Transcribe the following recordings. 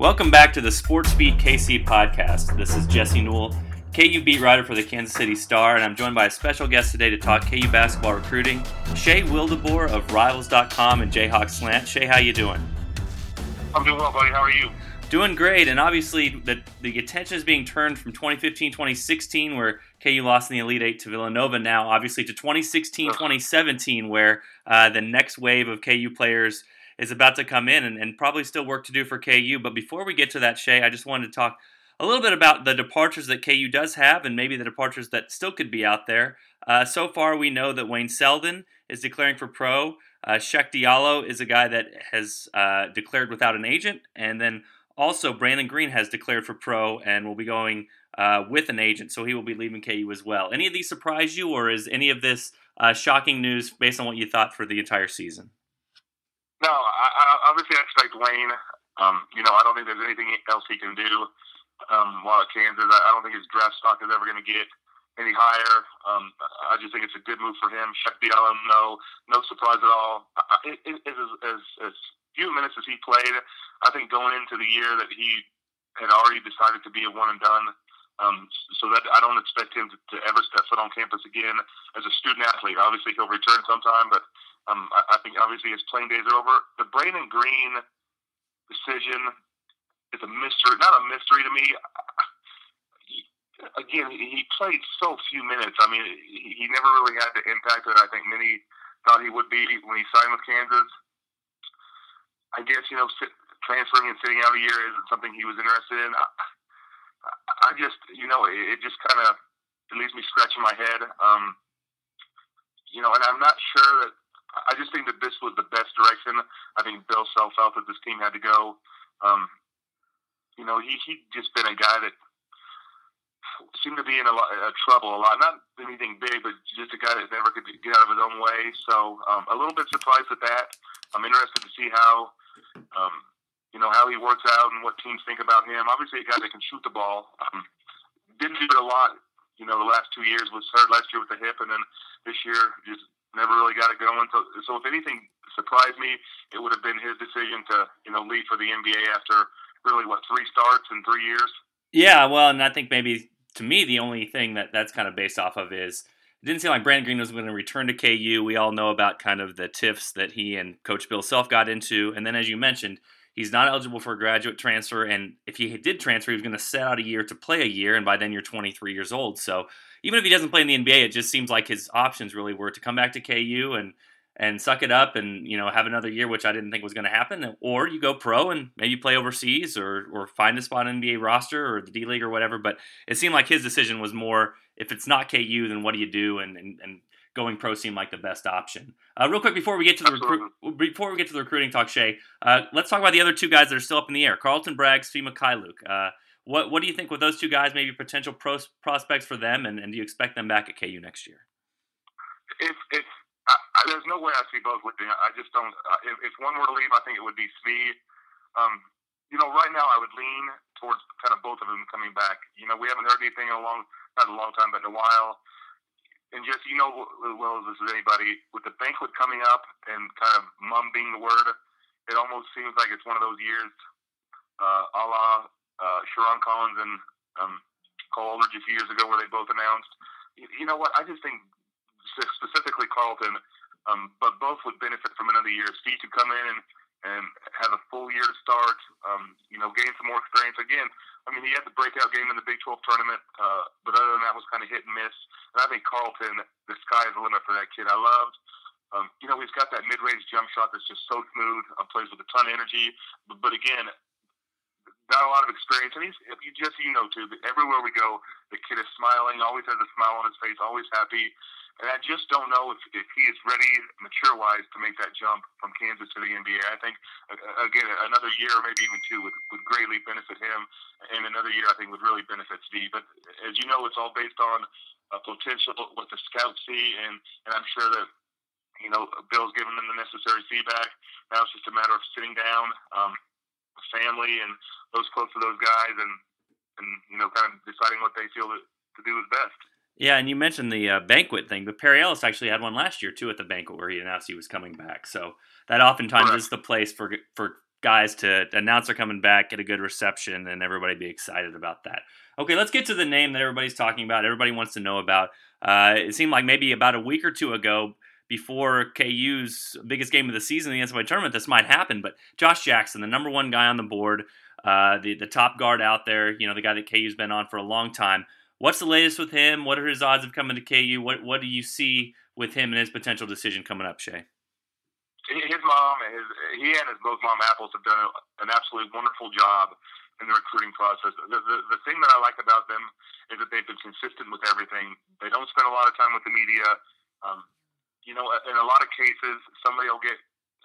Welcome back to the Sports Beat KC podcast. This is Jesse Newell, KU beat writer for the Kansas City Star, and I'm joined by a special guest today to talk KU basketball recruiting, Shay Wildeboor of Rivals.com and Jayhawk Slant. Shay, how you doing? I'm doing well, buddy. How are you? Doing great, and obviously the the attention is being turned from 2015-2016, where KU lost in the Elite Eight to Villanova, now obviously to 2016-2017, where uh, the next wave of KU players – is about to come in and, and probably still work to do for KU. But before we get to that, Shay, I just wanted to talk a little bit about the departures that KU does have and maybe the departures that still could be out there. Uh, so far, we know that Wayne Selden is declaring for pro. Uh, Cheick Diallo is a guy that has uh, declared without an agent. And then also, Brandon Green has declared for pro and will be going uh, with an agent, so he will be leaving KU as well. Any of these surprise you, or is any of this uh, shocking news based on what you thought for the entire season? I, I, obviously I expect Wayne. Um, you know, I don't think there's anything else he can do um, while at Kansas. I, I don't think his draft stock is ever going to get any higher. Um, I just think it's a good move for him. Cheick Diallo, no, no surprise at all. It, it, it, as, as, as few minutes as he played, I think going into the year that he had already decided to be a one and done. Um, so that I don't expect him to, to ever step foot on campus again as a student athlete. Obviously, he'll return sometime, but um, I, I think obviously his playing days are over. The Brandon Green decision is a mystery. Not a mystery to me. Again, he played so few minutes. I mean, he, never really had the impact that I think many thought he would be when he signed with Kansas. I guess you know, transferring and sitting out a year isn't something he was interested in. I, I just, you know, it, it just kind of it leaves me scratching my head. Um, you know, and I'm not sure that I just think that this was the best direction. I think Bill Self felt that this team had to go. Um, you know, he he just been a guy that seemed to be in a lot of trouble a lot. Not anything big, but just a guy that never could get out of his own way. So um, a little bit surprised at that. I'm interested to see how. Um, you know how he works out and what teams think about him. Obviously, a guy that can shoot the ball. Um, didn't do it a lot. You know, the last two years was hurt last year with the hip, and then this year just never really got it going. So, so if anything surprised me, it would have been his decision to you know leave for the NBA after really what three starts in three years. Yeah, well, and I think maybe to me the only thing that that's kind of based off of is it didn't seem like Brandon Green was going to return to KU. We all know about kind of the tiffs that he and Coach Bill Self got into, and then as you mentioned. He's not eligible for a graduate transfer, and if he did transfer, he was going to set out a year to play a year, and by then you're 23 years old. So even if he doesn't play in the NBA, it just seems like his options really were to come back to KU and and suck it up and you know have another year, which I didn't think was going to happen. Or you go pro and maybe play overseas or or find a spot in NBA roster or the D League or whatever. But it seemed like his decision was more if it's not KU, then what do you do? And and, and going pro seemed like the best option. Uh, real quick before we get to the recruit, before we get to the recruiting talk, Shay, uh, let's talk about the other two guys that are still up in the air: Carlton Bragg, Svi Mykhailiuk. Uh, what what do you think with those two guys? Maybe potential pros, prospects for them, and, and do you expect them back at KU next year? If if I, I, there's no way I see both leaving. I just don't. Uh, if, if, one were to leave, I think it would be Svi. Um, you know, right now I would lean towards kind of both of them coming back. You know, we haven't heard anything in a long, not a long time, but in a while. And just you know as well as is anybody, with the banquet coming up and kind of mum being the word, it almost seems like it's one of those years, uh, a la uh, Sherron Collins and um, Cole Aldrich a few years ago, where they both announced. You, you know what? I just think specifically Carlton, um, but both would benefit from another year. Svi to come in and, and have a full year to start. Um, you know, gain some more experience. Again, I mean, he had the breakout game in the Big 12 tournament, uh, but other than that, was kind of hit and miss. And I think Carlton, the sky is the limit for that kid. I loved. Um, you know, he's got that mid-range jump shot that's just so smooth. Uh, plays with a ton of energy. But, but again, got a lot of experience, and he's if you just you know too. Everywhere we go, the kid is smiling, always has a smile on his face, always happy. And I just don't know if, if he is ready, mature wise, to make that jump from Kansas to the NBA. I think again another year, maybe even two, would, would greatly benefit him, and another year I think would really benefit Svi. But as you know, it's all based on uh, potential, what the scouts see, and and I'm sure that you know Bill's given them the necessary feedback. Now it's just a matter of sitting down. Um, family and those close to those guys, and and you know, kind of deciding what they feel to, to do is best. Yeah, and you mentioned the uh, banquet thing, but Perry Ellis actually had one last year too at the banquet where he announced he was coming back. So that oftentimes Correct. is the place for for guys to announce they're coming back, get a good reception, and everybody be excited about that. Okay, let's get to the name that everybody's talking about. Everybody wants to know about. Uh, it seemed like maybe about a week or two ago, before KU's biggest game of the season, in the NCAA tournament, this might happen. But Josh Jackson, the number one guy on the board, uh, the the top guard out there, you know, the guy that KU's been on for a long time. What's the latest with him? What are his odds of coming to KU? What what do you see with him and his potential decision coming up, Shay? His mom, and his, he and his both mom apples have done an absolutely wonderful job in the recruiting process. The, the, the thing that I like about them is that they've been consistent with everything. They don't spend a lot of time with the media. Um, you know, in a lot of cases, somebody will get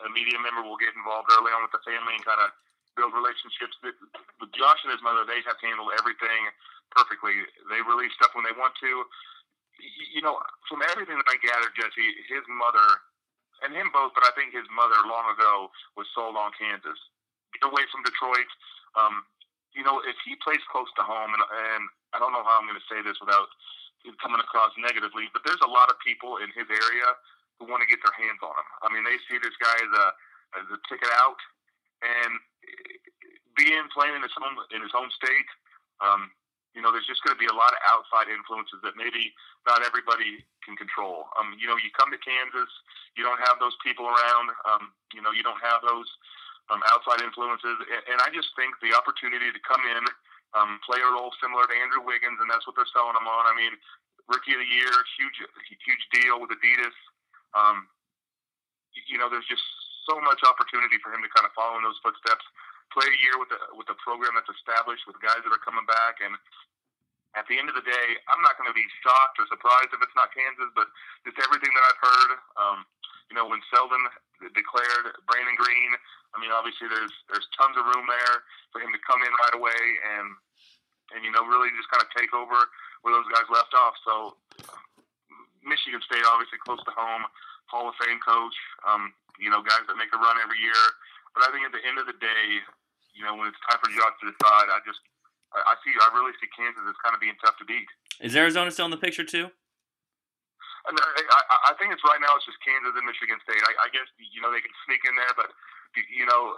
a media member will get involved early on with the family and kind of build relationships. With Josh and his mother, they have handled everything perfectly. They release stuff when they want to. You know, from everything that I gathered, Jesse, his mother and him both, but I think his mother long ago was sold on Kansas. Get away from Detroit. Um, you know, if he plays close to home, and, and I don't know how I'm going to say this without coming across negatively, but there's a lot of people in his area who want to get their hands on him. I mean, they see this guy as a as a ticket out, and being playing in his home in his home state, um, you know, there's just going to be a lot of outside influences that maybe not everybody can control. Um, you know, you come to Kansas, you don't have those people around. Um, you know, you don't have those um, outside influences, and, and I just think the opportunity to come in, um, play a role similar to Andrew Wiggins, and that's what they're selling him on. I mean, rookie of the year, huge, huge deal with Adidas. Um, you know, there's just so much opportunity for him to kind of follow in those footsteps play a year with a with a program that's established with guys that are coming back and at the end of the day, I'm not going to be shocked or surprised if it's not Kansas, but just everything that I've heard, um, you know, when Selden declared Brandon Green, I mean, obviously there's there's tons of room there for him to come in right away and and you know really just kind of take over where those guys left off. So Michigan State, obviously close to home, Hall of Fame coach, um, you know, guys that make a run every year. But I think at the end of the day, you know, when it's time for Josh to decide, I just I, I see I really see Kansas as kind of being tough to beat. Is Arizona still in the picture too? I, I, I think it's right now. It's just Kansas and Michigan State. I, I guess you know they can sneak in there, but you know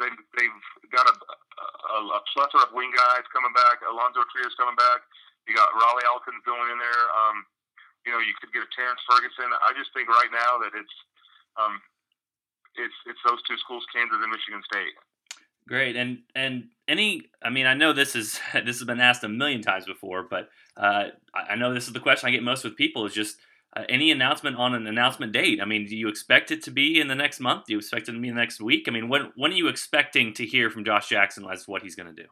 they they've got a, a, a plethora of wing guys coming back. Alonzo Trier's coming back. You got Rawle Alkins going in there. Um, you know, you could get a Terrance Ferguson. I just think right now that it's um, it's it's those two schools, Kansas and Michigan State. Great, and and any, I mean, I know this is this has been asked a million times before, but uh, I know this is the question I get most with people is just uh, any announcement on an announcement date. I mean, do you expect it to be in the next month? Do you expect it to be in the next week? I mean, when when are you expecting to hear from Josh Jackson as what he's going to do?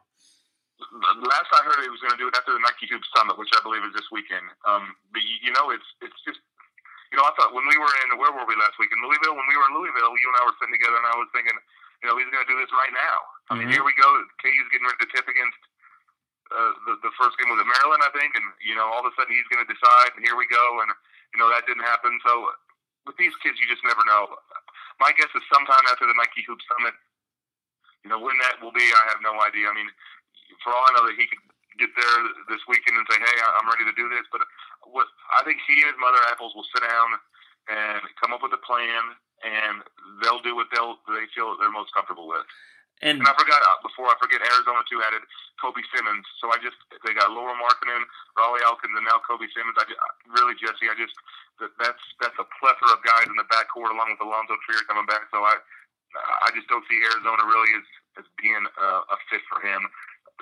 Last I heard, he was going to do it after the Nike Hoop Summit, which I believe is this weekend. Um, but you know, it's it's just you know, I thought when we were in where were we last week in Louisville? When we were in Louisville, you and I were sitting together, and I was thinking you know, he's going to do this right now. I mean, mm-hmm. here we go. KU's getting ready to tip against uh, the, the first game was at Maryland, I think, and you know, all of a sudden he's going to decide, and here we go, and you know that didn't happen. So with these kids, you just never know. My guess is sometime after the Nike Hoop Summit. You know, when that will be, I have no idea. I mean, for all I know, that he could get there this weekend and say, "Hey, I'm ready to do this." But what I think he and his mother Apples will sit down and come up with a plan and they'll do what they'll they feel they're most comfortable with. And, and I forgot uh, before I forget Arizona too added Kobe Simmons. So I just they got Lauri Markkanen, Rawle Alkins, and now Kobe Simmons. I just, really Jesse, I just that, that's that's a plethora of guys in the backcourt along with Alonzo Trier coming back. So I I just don't see Arizona really as as being a, a fit for him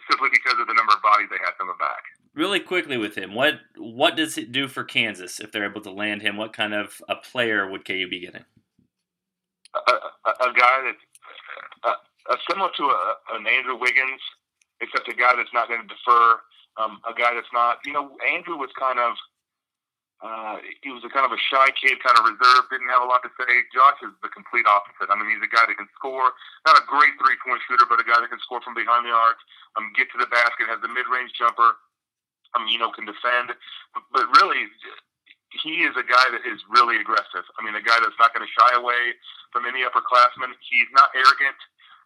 simply because of the number of bodies they have coming back. Really quickly with him, what what does it do for Kansas if they're able to land him? What kind of a player would KU be getting? A, guy that's uh, uh, similar to a, an Andrew Wiggins, except a guy that's not going to defer. Um, a guy that's not, you know, Andrew was kind of, uh, he was a kind of a shy kid, kind of reserved, didn't have a lot to say. Josh is the complete opposite. I mean, he's a guy that can score, not a great three point shooter, but a guy that can score from behind the arc, um, get to the basket, has the mid range jumper, um, you know, can defend. But, but really, he is a guy that is really aggressive. I mean, a guy that's not going to shy away from any upperclassman. He's not arrogant.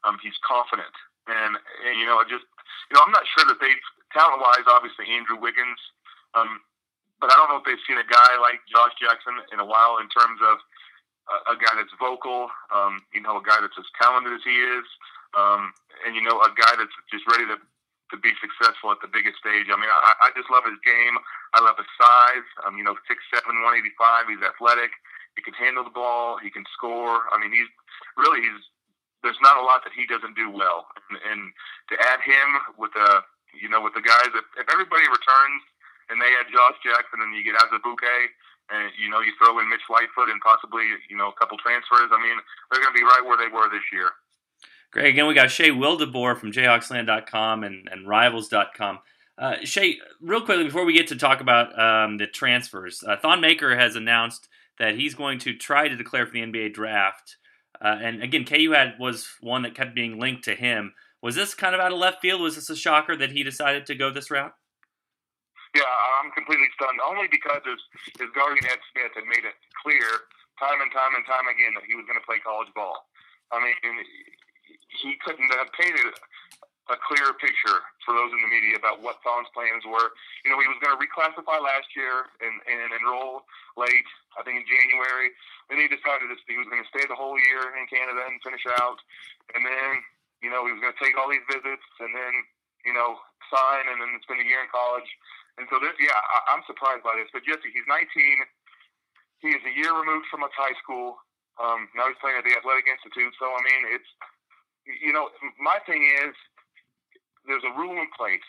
Um, he's confident, and, and you know, just you know, I'm not sure that they talent wise, obviously Andrew Wiggins, um, but I don't know if they've seen a guy like Josh Jackson in a while in terms of a, a guy that's vocal, um, you know, a guy that's as talented as he is, um, and you know, a guy that's just ready to to be successful at the biggest stage. I mean, I, I just love his game. I love his size. Um, you know, six seven, one eighty five. He's athletic. He can handle the ball. He can score. I mean, he's really he's. There's not a lot that he doesn't do well, and, and to add him with a, you know, with the guys, if, if everybody returns and they add Josh Jackson and you get Azubuike, and you know you throw in Mitch Lightfoot and possibly you know a couple transfers. I mean, they're going to be right where they were this year. Great. Again, we got Shay Wildeboor from JayhawkSlant.com and, and Rivals.com. Uh, Shay, real quickly before we get to talk about um, the transfers, uh, Thon Maker has announced that he's going to try to declare for the NBA draft. Uh, and again, KU had was one that kept being linked to him. Was this kind of out of left field? Was this a shocker that he decided to go this route? Yeah, I'm completely stunned. Only because his, his guardian Ed Smith had made it clear time and time and time again that he was going to play college ball. I mean, he couldn't have painted a clearer picture for those in the media about what Thon's plans were. You know, he was going to reclassify last year and, and enroll late, I think in January. Then he decided that he was going to stay the whole year in Canada and finish out. And then, you know, he was going to take all these visits and then, you know, sign and then spend a year in college. And so, this, yeah, I, I'm surprised by this. But Jesse, he's 19. He is a year removed from a high school. Um, now he's playing at the Athlete Institute. So, I mean, it's you know, my thing is there's a rule in place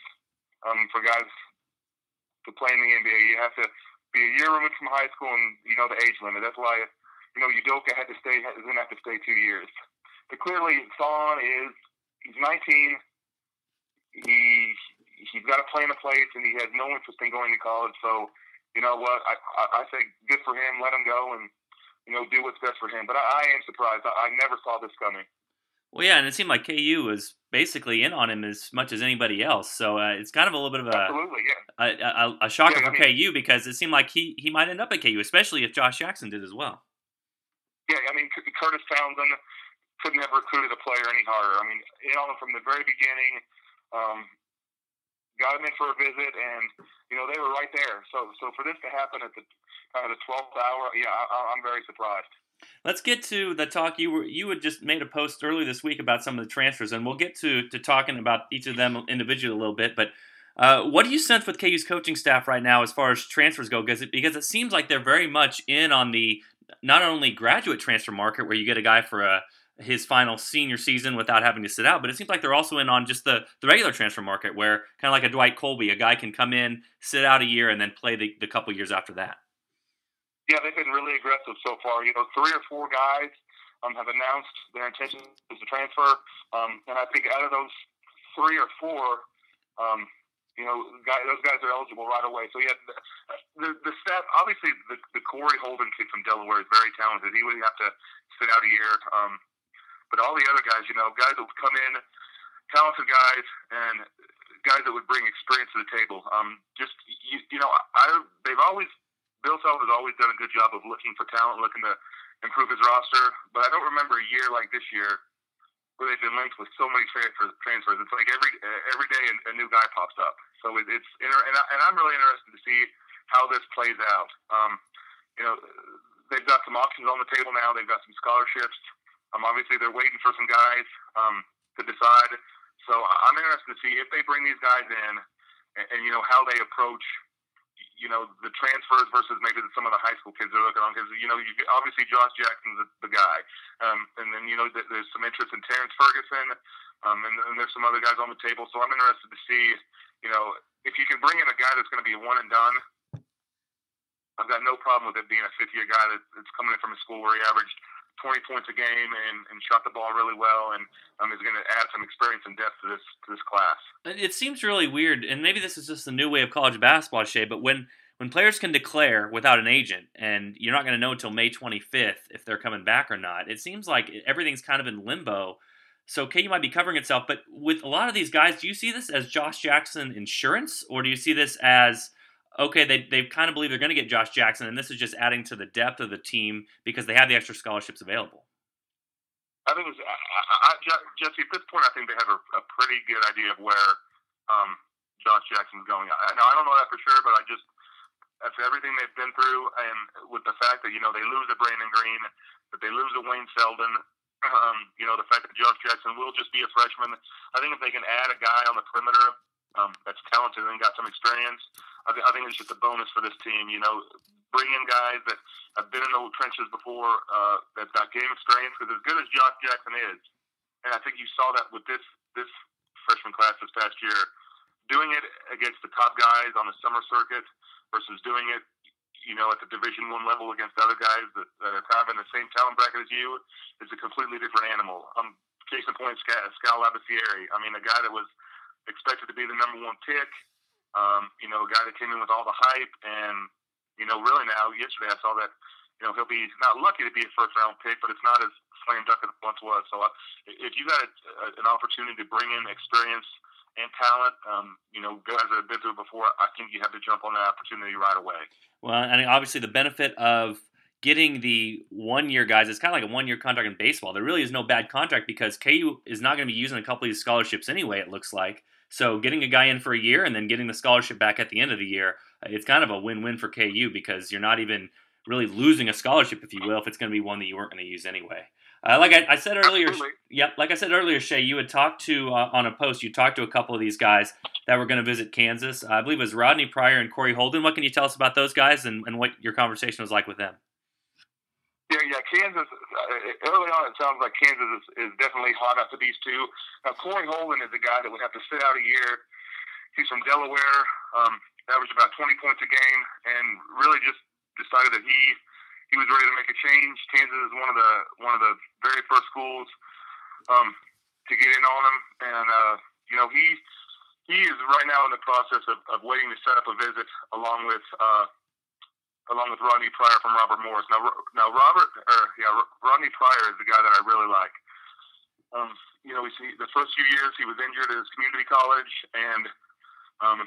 um, for guys to play in the NBA. You have to be a year removed from high school, and you know the age limit. That's why you know Udoka had to stay is going to have to stay two years. But clearly, Thon is he's 19. He he's got a plan in place, and he has no interest in going to college. So you know what? I I, I say good for him. Let him go and you know do what's best for him. But I, I am surprised. I, I never saw this coming. Well, yeah, and it seemed like KU was basically in on him as much as anybody else. So uh, it's kind of a little bit of a yeah. a, a, a, shocker yeah, for mean, KU because it seemed like he, he might end up at KU, especially if Josh Jackson did as well. Yeah, I mean Kurtis Townsend couldn't have recruited a player any harder. I mean, you know, from the very beginning, um, got him in for a visit, and you know they were right there. So so for this to happen at the kind of the twelfth hour, yeah, I, I'm very surprised. Let's get to the talk. You were you had just made a post earlier this week about some of the transfers, and we'll get to to talking about each of them individually a little bit. But uh, what do you sense with KU's coaching staff right now as far as transfers go? Because it, because it seems like they're very much in on the not only graduate transfer market where you get a guy for a his final senior season without having to sit out, but it seems like they're also in on just the, the regular transfer market where kind of like a Dwight Coleby, a guy can come in, sit out a year, and then play the, the couple years after that. Yeah, they've been really aggressive so far. You know, three or four guys um, have announced their intention to transfer, um, and I think out of those three or four, um, you know, guys, those guys are eligible right away. So yeah, the the, the staff obviously the, the Kory Holden kid from Delaware is very talented. He would have to sit out a year, um, but all the other guys, you know, guys that would come in, talented guys, and guys that would bring experience to the table. Um, just you, you know, I they've always Bill Self has always done a good job of looking for talent, looking to improve his roster. But I don't remember a year like this year where they've been linked with so many transfers. Transfers. It's like every every day a, new guy pops up. So it, it's and, I, and I'm really interested to see how this plays out. Um, you know, they've got some options on the table now. They've got some scholarships. Um, obviously, they're waiting for some guys um, to decide. So I'm interested to see if they bring these guys in, and, and you know how they approach you know the transfers versus maybe some of the high school kids are looking on because you know you, obviously Josh Jackson's the, the guy, um, and then you know there's some interest in Terrance Ferguson, um, and, and there's some other guys on the table. So I'm interested to see, you know, if you can bring in a guy that's going to be one and done. I've got no problem with it being a fifth year guy that, that's coming in from a school where he averaged 20 points a game and, and shot the ball really well and um, is going to add some experience and depth to this to this class. It seems really weird, and maybe this is just the new way of college basketball, Shay. But when when players can declare without an agent, and you're not going to know until May 25th if they're coming back or not, it seems like everything's kind of in limbo. So KU might be covering itself, but with a lot of these guys, do you see this as Josh Jackson insurance, or do you see this as okay, they, they kind of believe they're going to get Josh Jackson, and this is just adding to the depth of the team because they have the extra scholarships available. I think it's, I, I, Jesse, at this point, I think they have a, a pretty good idea of where um, Josh Jackson's going. I, now, I don't know that for sure, but I just, after everything they've been through, and with the fact that you know they lose a Brandon Green, that they lose a Wayne Selden, um, you know the fact that Josh Jackson will just be a freshman. I think if they can add a guy on the perimeter um, that's talented and got some experience, I, th- I think it's just a bonus for this team. You know, bring in guys that have been in the trenches before, uh, that's got game experience. Because as good as Josh Jackson is, and I think you saw that with this this freshman class this past year doing it against the top guys on the summer circuit versus doing it, you know, at the Division One level against other guys that, that are kind of in the same talent bracket as you is a completely different animal. Um, case in point, Skal, Skal Labissiere. I mean, a guy that was expected to be the number one pick. Um, you know, a guy that came in with all the hype, and you know, really now yesterday I saw that you know he'll be not lucky to be a first round pick, but it's not as slam dunk as it once was. So uh, if you got a, a, an opportunity to bring in experience and talent, um, you know, guys that have been through before, I think you have to jump on that opportunity right away. Well, and obviously the benefit of getting the one year guys, it's kind of like a one year contract in baseball. There really is no bad contract because KU is not going to be using a couple of these scholarships anyway, it looks like. So getting a guy in for a year and then getting the scholarship back at the end of the year, it's kind of a win win for KU because you're not even really losing a scholarship, if you will, if it's going to be one that you weren't going to use anyway. Uh, like I, I, said earlier, Absolutely. yep. Like I said earlier, Shay, you had talked to uh, on a post. You talked to a couple of these guys that were going to visit Kansas. Uh, I believe it was Rodney Pryor and Kory Holden. What can you tell us about those guys and, and what your conversation was like with them? Yeah, yeah. Kansas. Uh, early on, it sounds like Kansas is, is definitely hot after these two. Now, Kory Holden is a guy that would have to sit out a year. He's from Delaware. Um, averaged about 20 points a game, and really just decided that he he was ready to make a change. Kansas is one of the one of the very first schools um, to get in on him, and uh, you know he he is right now in the process of, of waiting to set up a visit along with uh, along with Rodney Pryor from Robert Morris. Now now Robert or yeah Rodney Pryor is the guy that I really like. Um, you know, we see the first few years he was injured at his community college, and um,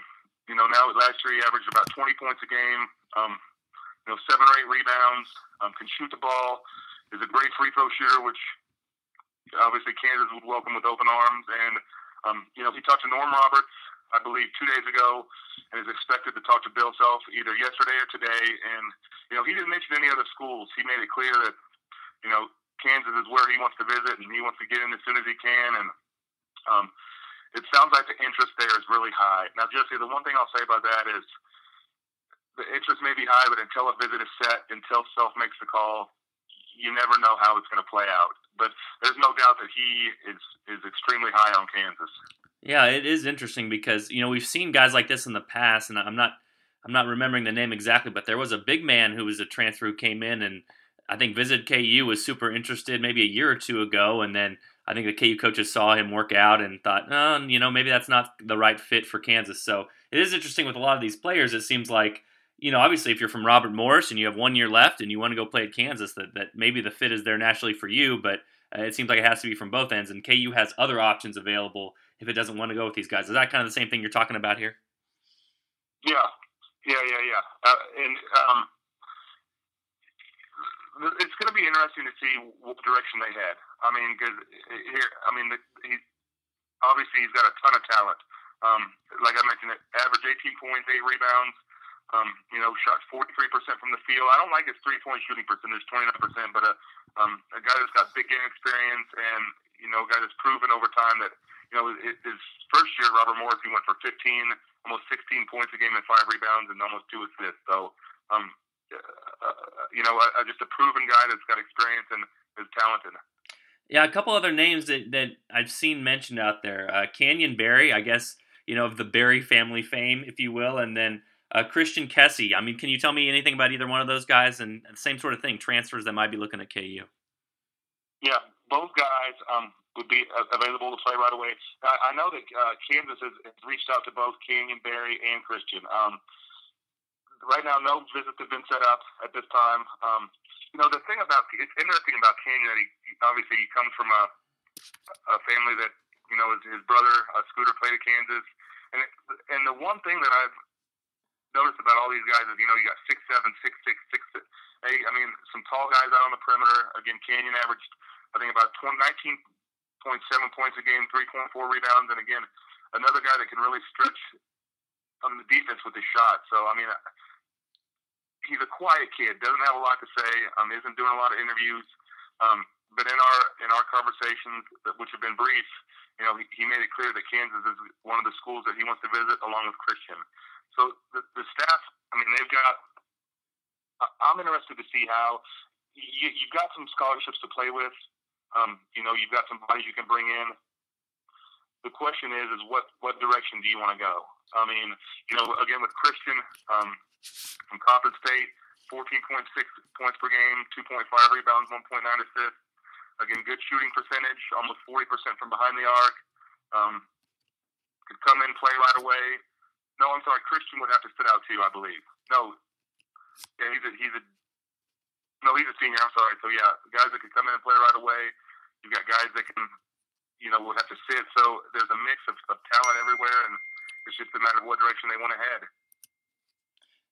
you know now last year he averaged about 20 points a game. Um, you know, seven or eight rebounds, um, can shoot the ball, is a great free throw shooter, which obviously Kansas would welcome with open arms. And, um, you know, he talked to Norm Roberts, I believe, two days ago, and is expected to talk to Bill Self either yesterday or today. And, you know, he didn't mention any other schools. He made it clear that, you know, Kansas is where he wants to visit and he wants to get in as soon as he can. And, um, it sounds like the interest there is really high. Now, Jesse, the one thing I'll say about that is, the interest may be high, but until a visit is set, until Self makes the call, you never know how it's going to play out. But there's no doubt that he is is extremely high on Kansas. Yeah, it is interesting because you know we've seen guys like this in the past, and I'm not I'm not remembering the name exactly, but there was a big man who was a transfer who came in and I think visited KU was super interested maybe a year or two ago, and then I think the KU coaches saw him work out and thought, oh, you know, maybe that's not the right fit for Kansas. So it is interesting with a lot of these players. It seems like you know, obviously, if you're from Robert Morris and you have one year left and you want to go play at Kansas, that, that maybe the fit is there naturally for you, but uh, it seems like it has to be from both ends. And KU has other options available if it doesn't want to go with these guys. Is that kind of the same thing you're talking about here? Yeah, yeah, yeah, yeah. Uh, and um, it's going to be interesting to see what direction they head. I mean, because here, I mean, he obviously he's got a ton of talent. Um, like I mentioned, average 18 points, eight rebounds. Um, you know, shot 43% from the field. I don't like his three-point shooting percentage, 29%, but a, um, a guy that's got big game experience and, you know, a guy that's proven over time that, you know, his first year, Robert Morris, he went for 15, almost 16 points a game and five rebounds and almost two assists. So, um, uh, you know, uh, just a proven guy that's got experience and is talented. Yeah, a couple other names that, that I've seen mentioned out there. Uh, Canyon Barry, I guess, you know, of the Barry family fame, if you will, and then uh, Christian Kessee. I mean, can you tell me anything about either one of those guys? And, the same sort of thing, transfers that might be looking at KU. Yeah, both guys um, would be available to play right away. I, I know that uh, Kansas has, has, reached out to both Canyon Barry and Christian. Um, right now, no visits have been set up at this time. Um, you know, the thing about it's interesting about Canyon that he obviously he comes from a, a family that you know his, his brother uh, Scooter played at Kansas, and it, and the one thing that I've noticed about all these guys is, you know, you got six seven, six six, six eight. I mean, some tall guys out on the perimeter. Again, Canyon averaged, I think, about 20, 19.7 points a game, 3.4 rebounds, and again, another guy that can really stretch on the defense with his shot. So, I mean, he's a quiet kid, doesn't have a lot to say, um, isn't doing a lot of interviews. Um, but in our in our conversations, which have been brief, you know, he, he made it clear that Kansas is one of the schools that he wants to visit, along with Christian. So the, the staff, I mean, they've got. I'm interested to see how you, you've got some scholarships to play with. Um, you know, you've got some bodies you can bring in. The question is, is what what direction do you want to go? I mean, you know, again with Christian um, from Coppin State, 14.6 points per game, 2.5 rebounds, 1.9 assists. Again, good shooting percentage, almost 40% from behind the arc. Um, could come in, play right away. No, I'm sorry, Christian would have to sit out too, I believe. No, yeah, he's a he's a no, he's a senior. I'm sorry. So yeah, guys that can come in and play right away. You've got guys that can, you know, will have to sit. So there's a mix of, of talent everywhere, and it's just a matter of what direction they want to head.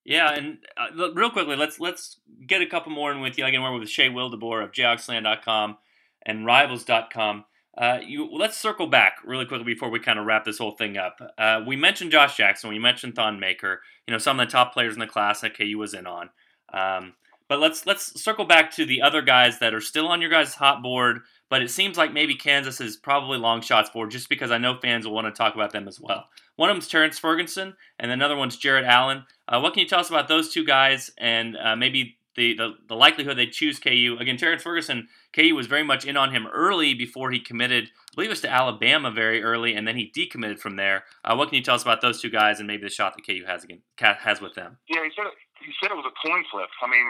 Yeah, and uh, real quickly, let's let's get a couple more in with you. I can work with Shay Wildeboor of jayhawkslant.com and Rivals.com. Uh, you, let's circle back really quickly before we kind of wrap this whole thing up. Uh, we mentioned Josh Jackson. We mentioned Thon Maker. You know, some of the top players in the class that KU was in on. Um, but let's let's circle back to the other guys that are still on your guys' hot board. But it seems like maybe Kansas is probably long shots for, just because I know fans will want to talk about them as well. One of them's Terrance Ferguson, and another one's Jarrett Allen. Uh, what can you tell us about those two guys, and uh, maybe the, the, the likelihood they choose KU? Again, Terrance Ferguson, KU was very much in on him early before he committed. I believe it was to Alabama very early, and then he decommitted from there. Uh, what can you tell us about those two guys, and maybe the shot that KU has again has with them? Yeah, he said it, he said it was a coin flip. I mean,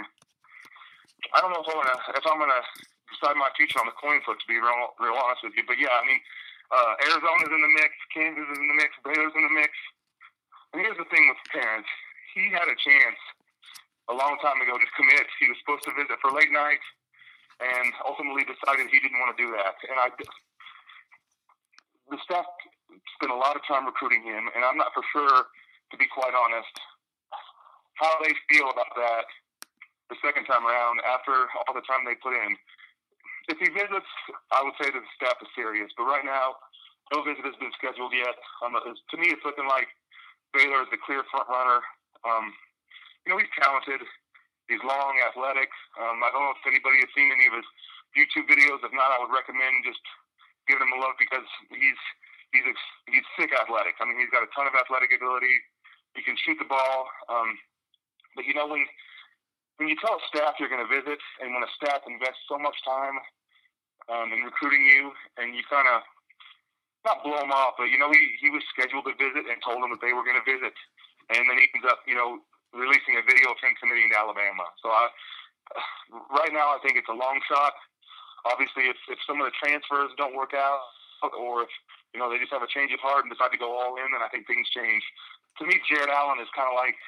I don't know if I'm gonna if I'm gonna decide my future on the coin flip to be real, real honest with you. But yeah, I mean, uh, Arizona's in the mix, Kansas is in the mix, Baylor's in the mix. And here's the thing with parents: he had a chance a long time ago to commit. He was supposed to visit for late night, and ultimately decided he didn't want to do that. And I, the staff spent a lot of time recruiting him, and I'm not for sure, to be quite honest, how they feel about that the second time around after all the time they put in. If he visits, I would say that the staff is serious. But right now, no visit has been scheduled yet. Um, to me, it's looking like Baylor is the clear front runner. Um, you know, he's talented. He's long, athletic. Um, I don't know if anybody has seen any of his YouTube videos. If not, I would recommend just giving him a look because he's he's he's sick athletic. I mean, he's got a ton of athletic ability. He can shoot the ball. Um, but you know, when when you tell a staff you're going to visit, and when a staff invests so much time um, in recruiting you, and you kind of not blow him off, but you know he he was scheduled to visit and told them that they were going to visit, and then he ends up you know releasing a video of him committing to Alabama. So I, right now I think it's a long shot. Obviously, if if some of the transfers don't work out, or if you know they just have a change of heart and decide to go all in, then I think things change. To me, Jarrett Allen is kind of like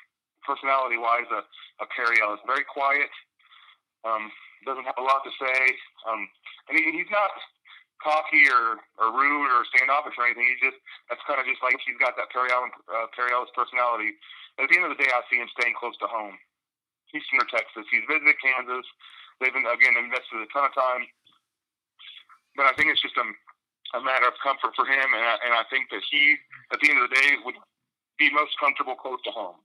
personality wise a, a Perry Ellis. Very quiet, um, doesn't have a lot to say, um, and he, he's not cocky or, or rude or standoffish or anything. He's just that's kind of just like he's got that Perry Allen uh, Perry Ellis personality. At the end of the day, I see him staying close to home. Houston or Texas. He's visited Kansas. They've been again invested a ton of time, but I think it's just a, a matter of comfort for him, and I, and I think that he, at the end of the day, would be most comfortable close to home.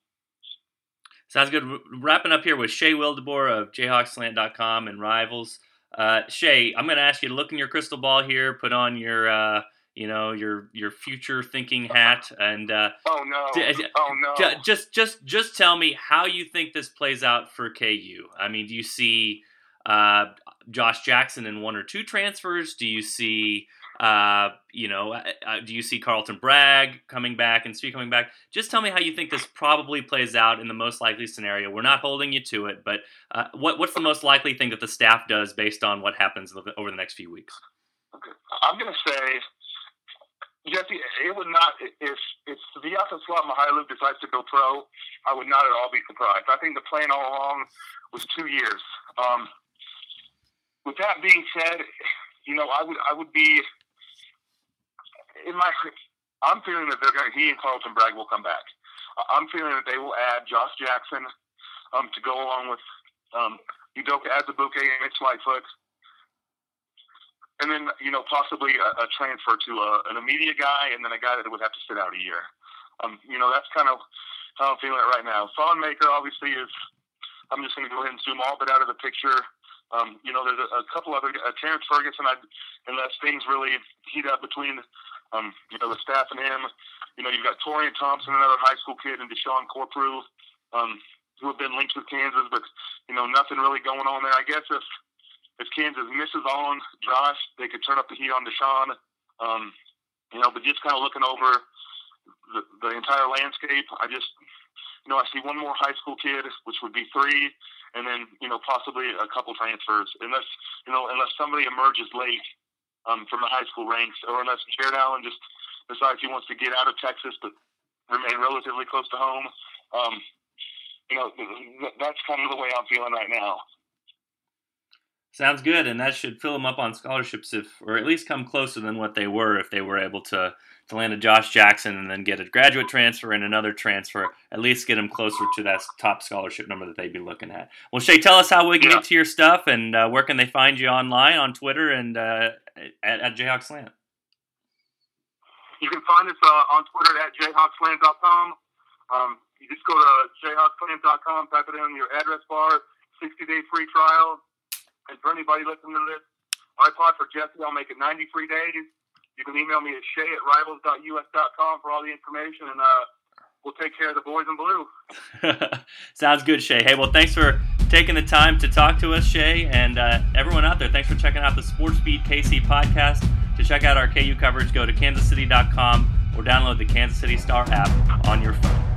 Sounds good. Wrapping up here with Shay Wildeboor of jayhawkslant.com and Rivals. Uh, Shay, I'm going to ask you to look in your crystal ball here, put on your, uh, you know, your your future thinking hat, and uh, oh no, d- oh no, just just just tell me how you think this plays out for KU. I mean, do you see uh, Josh Jackson in one or two transfers? Do you see uh, you know, uh, uh, do you see Carlton Bragg coming back and Svi coming back? Just tell me how you think this probably plays out in the most likely scenario. We're not holding you to it, but uh, what, what's the most likely thing that the staff does based on what happens over the next few weeks? Okay. I'm going to say, Jesse, it would not if if Svlot Mykhailiuk decides to go pro. I would not at all be surprised. I think the plan all along was two years. Um, with that being said, you know, I would I would be in my, I'm feeling that they're going. He and Carlton Bragg will come back. I'm feeling that they will add Josh Jackson um, to go along with um, Udoka Azubuike and Mitch Lightfoot, and then you know possibly a, a transfer to a, an immediate guy, and then a guy that would have to sit out a year. Um, you know that's kind of how I'm feeling it right now. Thon Maker obviously is I'm just going to go ahead and zoom all it out of the picture. Um, you know, there's a, a couple other uh, Terrance Ferguson. I, unless things really heat up between, um, you know, the staff and him. You know, you've got Torian Thompson, another high school kid, and Deshaun Corprew, um, who have been linked with Kansas, but you know, nothing really going on there. I guess if if Kansas misses on Josh, they could turn up the heat on Deshaun. Um, you know, but just kind of looking over the, the entire landscape, I just, you know, I see one more high school kid, which would be three, and then you know possibly a couple transfers, unless you know unless somebody emerges late um, from the high school ranks, or unless Jarrett Allen just decides he wants to get out of Texas but remain relatively close to home. Um, you know, that's kind of the way I'm feeling right now. Sounds good, and that should fill them up on scholarships, if or at least come closer than what they were if they were able to to land a Josh Jackson and then get a graduate transfer and another transfer. At least get them closer to that top scholarship number that they'd be looking at. Well, Shay, tell us how we can yeah. get to your stuff and uh, where can they find you online on Twitter and uh, at, at Jayhawk Slant. You can find us uh, on Twitter at jayhawkslant.com. Um, you just go to jayhawkslant.com, type it in your address bar, 60 day free trial and for anybody listening to this, I applied for Jesse. I'll make it 93 days. You can email me at shay at rivals.us.com for all the information, and uh, we'll take care of the boys in blue. Sounds good, Shay. Hey, well, thanks for taking the time to talk to us, Shay, and uh, everyone out there. Thanks for checking out the Sports Beat KC podcast. To check out our KU coverage, go to kansascity.com or download the Kansas City Star app on your phone.